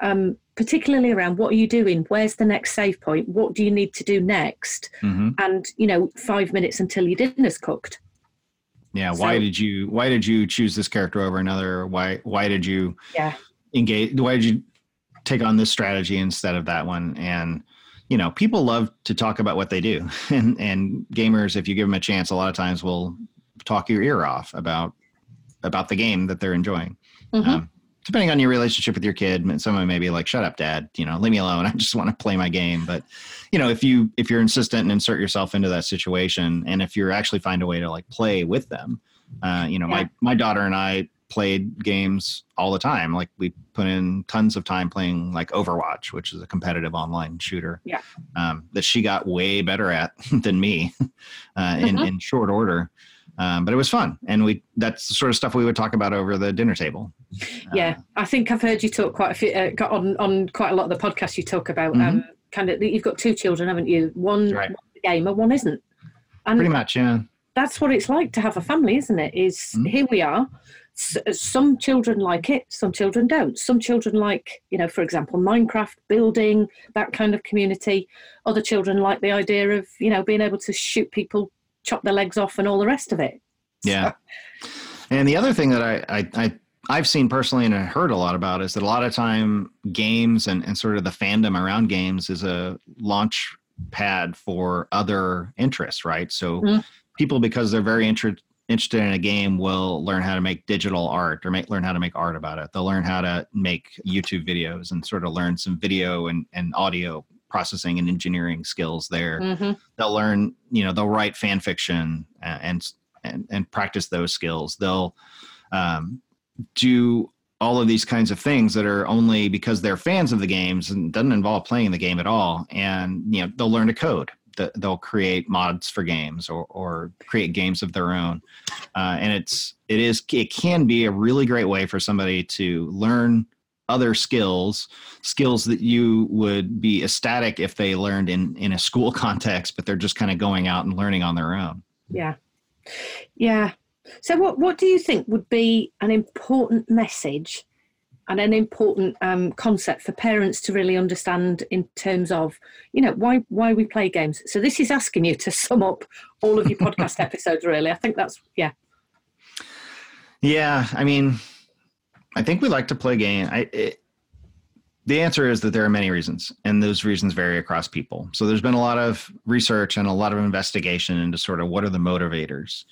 um, particularly around what are you doing, where's the next save point, what do you need to do next, mm-hmm. and you know, five minutes until your dinner's cooked. Yeah, so, why did you why did you choose this character over another? Why why did you yeah engage? Why did you take on this strategy instead of that one? And you know, people love to talk about what they do, and and gamers, if you give them a chance, a lot of times will talk your ear off about about the game that they're enjoying. Mm-hmm. Um, depending on your relationship with your kid, someone may be like, "Shut up, Dad," you know, leave me alone. I just want to play my game. But you know, if you if you're insistent and insert yourself into that situation, and if you're actually find a way to like play with them, uh, you know, yeah. my my daughter and I played games all the time. Like we put in tons of time playing like Overwatch, which is a competitive online shooter. Yeah. Um, that she got way better at than me uh, in mm-hmm. in short order. Um, but it was fun, and we that's the sort of stuff we would talk about over the dinner table. Yeah, uh, I think I've heard you talk quite a few uh, on on quite a lot of the podcasts. You talk about um, mm-hmm. um, kind of you've got two children, haven't you? One right. gamer, one isn't. And Pretty much, yeah. That's what it's like to have a family, isn't it? Is mm-hmm. here we are some children like it some children don't some children like you know for example minecraft building that kind of community other children like the idea of you know being able to shoot people chop their legs off and all the rest of it yeah so. and the other thing that I, I, I I've seen personally and I heard a lot about is that a lot of time games and, and sort of the fandom around games is a launch pad for other interests, right? So mm-hmm. people, because they're very interested interested in a game will learn how to make digital art or make learn how to make art about it. They'll learn how to make YouTube videos and sort of learn some video and, and audio processing and engineering skills there. Mm-hmm. They'll learn, you know, they'll write fan fiction and and and practice those skills. They'll um, do all of these kinds of things that are only because they're fans of the games and doesn't involve playing the game at all. And you know, they'll learn to code they'll create mods for games or, or create games of their own. Uh, and it's it is it can be a really great way for somebody to learn other skills skills that you would be ecstatic if they learned in in a school context but they're just kind of going out and learning on their own. Yeah. Yeah. So what what do you think would be an important message and an important um, concept for parents to really understand in terms of you know why why we play games. So this is asking you to sum up all of your podcast episodes really. I think that's yeah. Yeah i mean i think we like to play game. I it, the answer is that there are many reasons and those reasons vary across people. So there's been a lot of research and a lot of investigation into sort of what are the motivators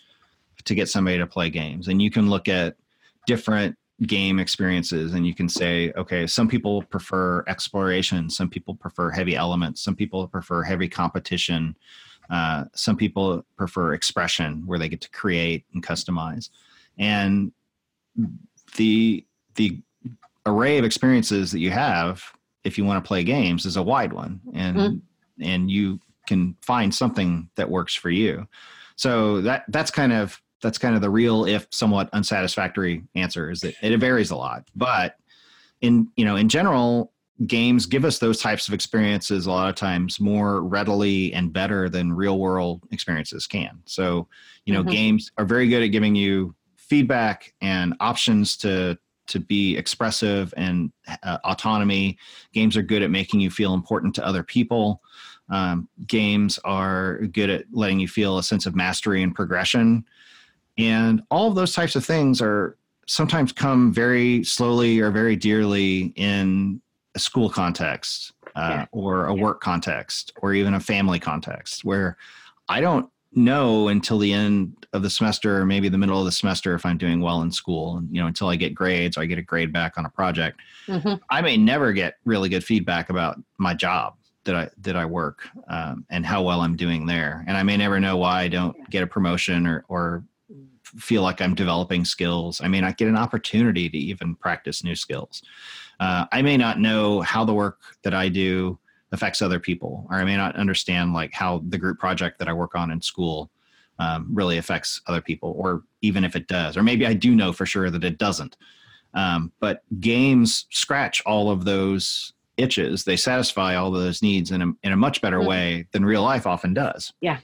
to get somebody to play games. And you can look at different game experiences and you can say okay some people prefer exploration some people prefer heavy elements some people prefer heavy competition uh, some people prefer expression where they get to create and customize and the the array of experiences that you have if you want to play games is a wide one and mm-hmm. and you can find something that works for you so that that's kind of that's kind of the real if somewhat unsatisfactory answer is that it varies a lot but in you know in general games give us those types of experiences a lot of times more readily and better than real world experiences can so you know mm-hmm. games are very good at giving you feedback and options to to be expressive and uh, autonomy games are good at making you feel important to other people Um, games are good at letting you feel a sense of mastery and progression. And all of those types of things are sometimes come very slowly or very dearly in a school context uh, yeah. or a work context or even a family context where I don't know until the end of the semester or maybe the middle of the semester if I'm doing well in school. And, you know, until I get grades or I get a grade back on a project, mm-hmm. I may never get really good feedback about my job that I that I work um, and how well I'm doing there. And I may never know why I don't get a promotion or or feel like I'm developing skills. I may not get an opportunity to even practice new skills. Uh, I may not know how the work that I do affects other people, or I may not understand like how the group project that I work on in school um, really affects other people, or even if it does, or maybe I do know for sure that it doesn't. Um, but games scratch all of those itches. They satisfy all those needs in a, in a much better mm-hmm. way than real life often does. Yeah.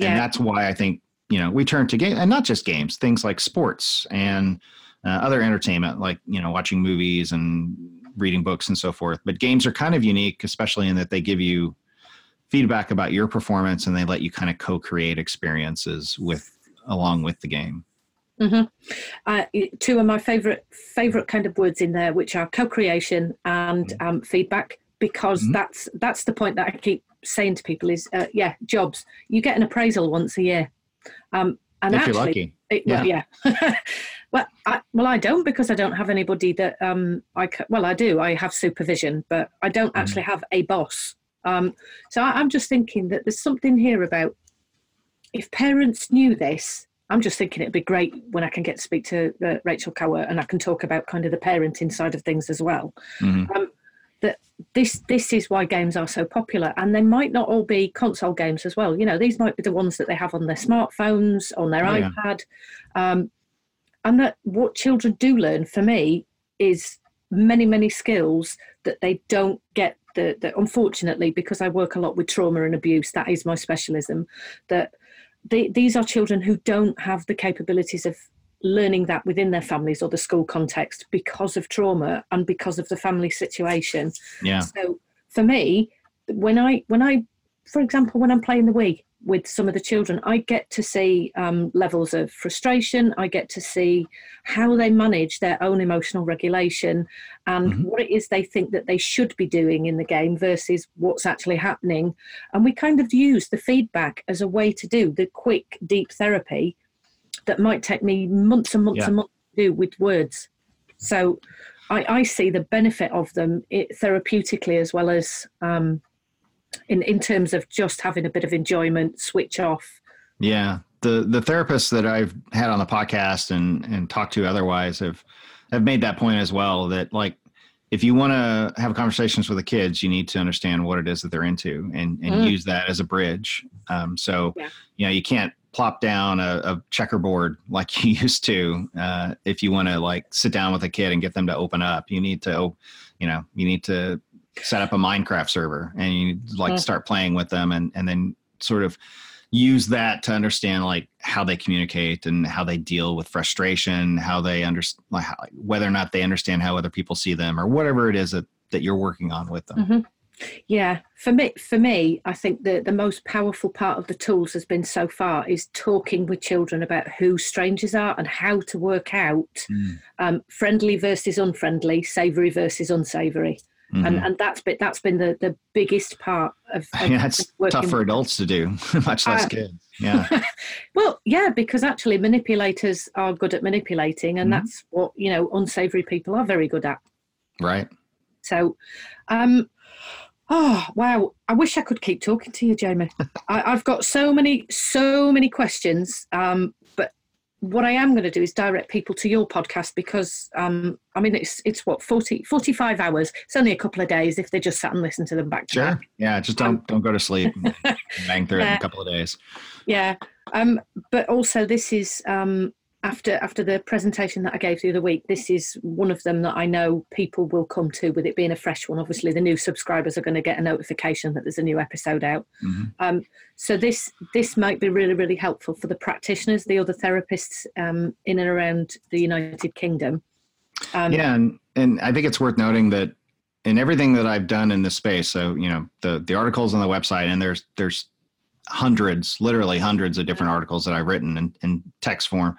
Yeah. And that's why I think, you know, we turn to game and not just games, things like sports and uh, other entertainment, like, you know, watching movies and reading books and so forth. But games are kind of unique, especially in that they give you feedback about your performance and they let you kind of co-create experiences with along with the game. Mm-hmm. Uh, two of my favorite favorite kind of words in there, which are co-creation and mm-hmm. um, feedback, because mm-hmm. that's that's the point that I keep saying to people is, uh, yeah, jobs. You get an appraisal once a year, um, and if actually, it, yeah. Well, yeah. well, I, well, I don't because I don't have anybody that um, I well, I do. I have supervision, but I don't mm-hmm. actually have a boss. Um, so I, I'm just thinking that there's something here about if parents knew this I'm just thinking it'd be great when I can get to speak to uh, Rachel Kowert and I can talk about kind of the parenting side of things as well. Mm-hmm. Um, that this this is why games are so popular, and they might not all be console games as well. You know, these might be the ones that they have on their smartphones, on their oh, iPad, yeah. um, and that what children do learn for me is many many skills that they don't get. The, the unfortunately, because I work a lot with trauma and abuse, that is my specialism. That they, these are children who don't have the capabilities of learning that within their families or the school context because of trauma and because of the family situation. Yeah. So for me, when I when I, for example, when I'm playing the Wii, with some of the children, I get to see um, levels of frustration. I get to see how they manage their own emotional regulation and mm-hmm. what it is they think that they should be doing in the game versus what's actually happening. And we kind of use the feedback as a way to do the quick, deep therapy that might take me months and months yeah. and months to do with words. So I, I see the benefit of them it, therapeutically as well as. Um, in in terms of just having a bit of enjoyment, switch off. Yeah, the the therapists that I've had on the podcast and and talked to otherwise have have made that point as well. That like if you want to have conversations with the kids, you need to understand what it is that they're into and, and mm. use that as a bridge. Um, so, yeah. you know, you can't plop down a, a checkerboard like you used to. Uh, if you want to like sit down with a kid and get them to open up, you need to, you know, you need to set up a Minecraft server and you like mm. start playing with them and, and then sort of use that to understand like how they communicate and how they deal with frustration, how they understand like whether or not they understand how other people see them or whatever it is that, that you're working on with them. Mm-hmm. Yeah, for me, for me, I think the the most powerful part of the tools has been so far is talking with children about who strangers are and how to work out mm. um, friendly versus unfriendly, savoury versus unsavoury. Mm-hmm. And and that's been that's been the, the biggest part of, of yeah, it's tough for adults to do, much less uh, kids. Yeah. well, yeah, because actually manipulators are good at manipulating, and mm-hmm. that's what you know unsavory people are very good at. Right. So, um, oh wow, I wish I could keep talking to you, Jamie. I, have got so many so many questions, um, but what I am going to do is direct people to your podcast because um, I mean it's it's what 40, 45 hours. It's only a couple of days if they just sat and listen to them back to sure. back. Yeah, just don't um, don't go to sleep. bang through yeah. it in a couple of days. Yeah, um, but also this is um, after after the presentation that I gave the other week, this is one of them that I know people will come to with it being a fresh one. Obviously, the new subscribers are going to get a notification that there's a new episode out. Mm-hmm. Um, so this this might be really really helpful for the practitioners, the other therapists um, in and around the United Kingdom. Um, yeah, and and I think it's worth noting that in everything that I've done in this space, so you know the the articles on the website, and there's there's hundreds, literally hundreds of different articles that I've written in, in text form.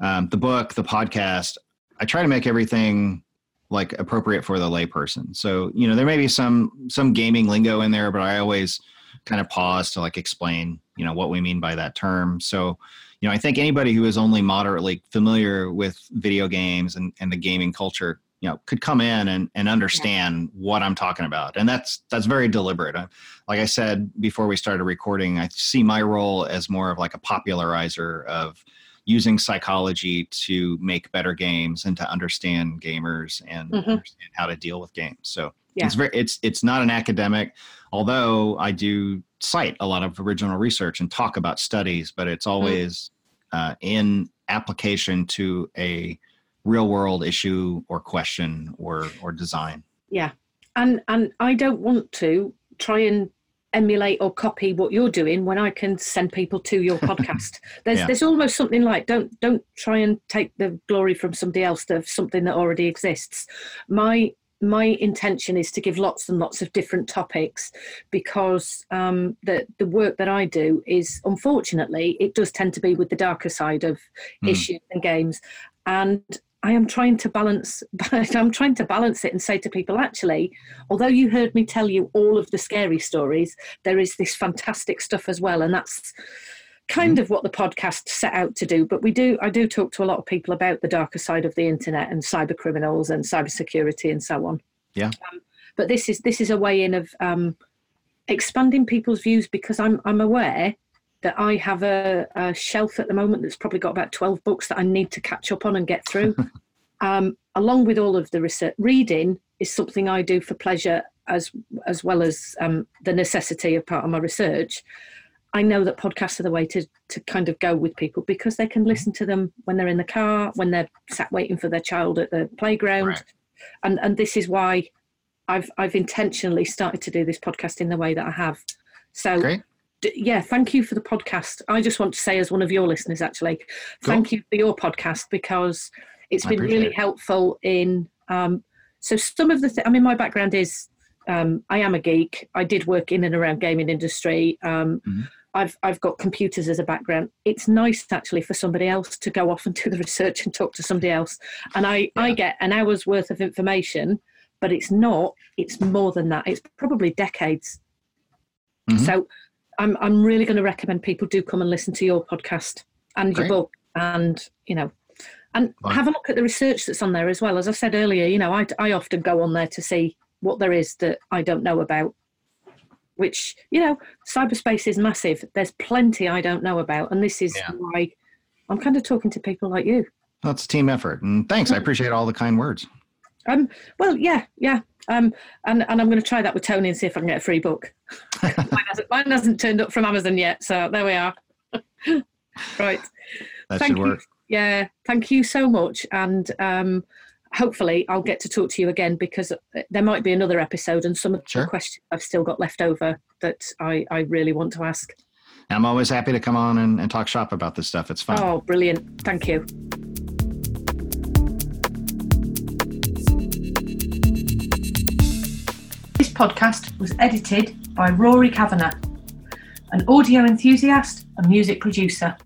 Um, the book, the podcast, I try to make everything like appropriate for the layperson. So you know there may be some some gaming lingo in there, but I always kind of pause to like explain you know what we mean by that term. So you know I think anybody who is only moderately familiar with video games and, and the gaming culture you know could come in and, and understand what i'm talking about and that's that's very deliberate I, like i said before we started recording i see my role as more of like a popularizer of using psychology to make better games and to understand gamers and mm-hmm. understand how to deal with games so yeah. it's very it's it's not an academic although i do cite a lot of original research and talk about studies but it's mm-hmm. always mm-hmm. uh, in application to a real world issue or question or or design. Yeah. And and i don't want to try and emulate or copy what you're doing when i can send people to your podcast. There's yeah. there's almost something like don't don't try and take the glory from somebody else of something that already exists. My my intention is to give lots and lots of different topics because um, the the work that I do is unfortunately it does tend to be with the darker side of mm. issues and games, and I am trying to balance. I'm trying to balance it and say to people, actually, although you heard me tell you all of the scary stories, there is this fantastic stuff as well, and that's kind mm. of what the podcast set out to do. But we do, I do talk to a lot of people about the darker side of the internet and cyber criminals and cybersecurity and so on. Yeah. Um, but this is this is a way in of um, expanding people's views because I'm I'm aware that I have a, a, shelf at the moment that's probably got about 12 books that I need to catch up on and get through. um, along with all of the research, reading is something I do for pleasure as as well as um, the necessity of part of my research. I know that podcasts are the way to to kind of go with people because they can listen to them when they're in the car, when they're sat waiting for their child at the playground, right. and and this is why I've I've intentionally started to do this podcast in the way that I have. So Great yeah, thank you for the podcast. I just want to say, as one of your listeners, actually, thank you for your podcast because it's been really it. helpful in. Um, so some of the, th- I mean, my background is um, I am a geek. I did work in and around gaming industry. Um, mm-hmm. I've I've got computers as a background. It's nice actually for somebody else to go off and do the research and talk to somebody else. And I yeah. I get an hour's worth of information, but it's not. It's more than that. It's probably decades. Mm-hmm. So I'm I'm really going to recommend people do come and listen to your podcast and Great. your book, and you know, and right. have a look at the research that's on there as well. As I said earlier, you know, I I often go on there to see what there is that I don't know about. Which you know, cyberspace is massive. There's plenty I don't know about, and this is yeah. why I'm kind of talking to people like you. That's a team effort, and thanks. I mm. appreciate all the kind words. Um, well, yeah, yeah. Um, and, and I'm going to try that with Tony and see if I can get a free book. mine, hasn't, mine, hasn't, turned up from Amazon yet, so there we are. right. That thank should work. You, yeah, thank you so much. And um, hopefully I'll get to talk to you again because there might be another episode and some of the questions I've still got left over that I, I really want to ask. I'm always happy to come on and, and talk shop about this stuff. It's fun. Oh, brilliant. Thank you. Podcast was edited by Rory Kavanagh, an audio enthusiast and music producer.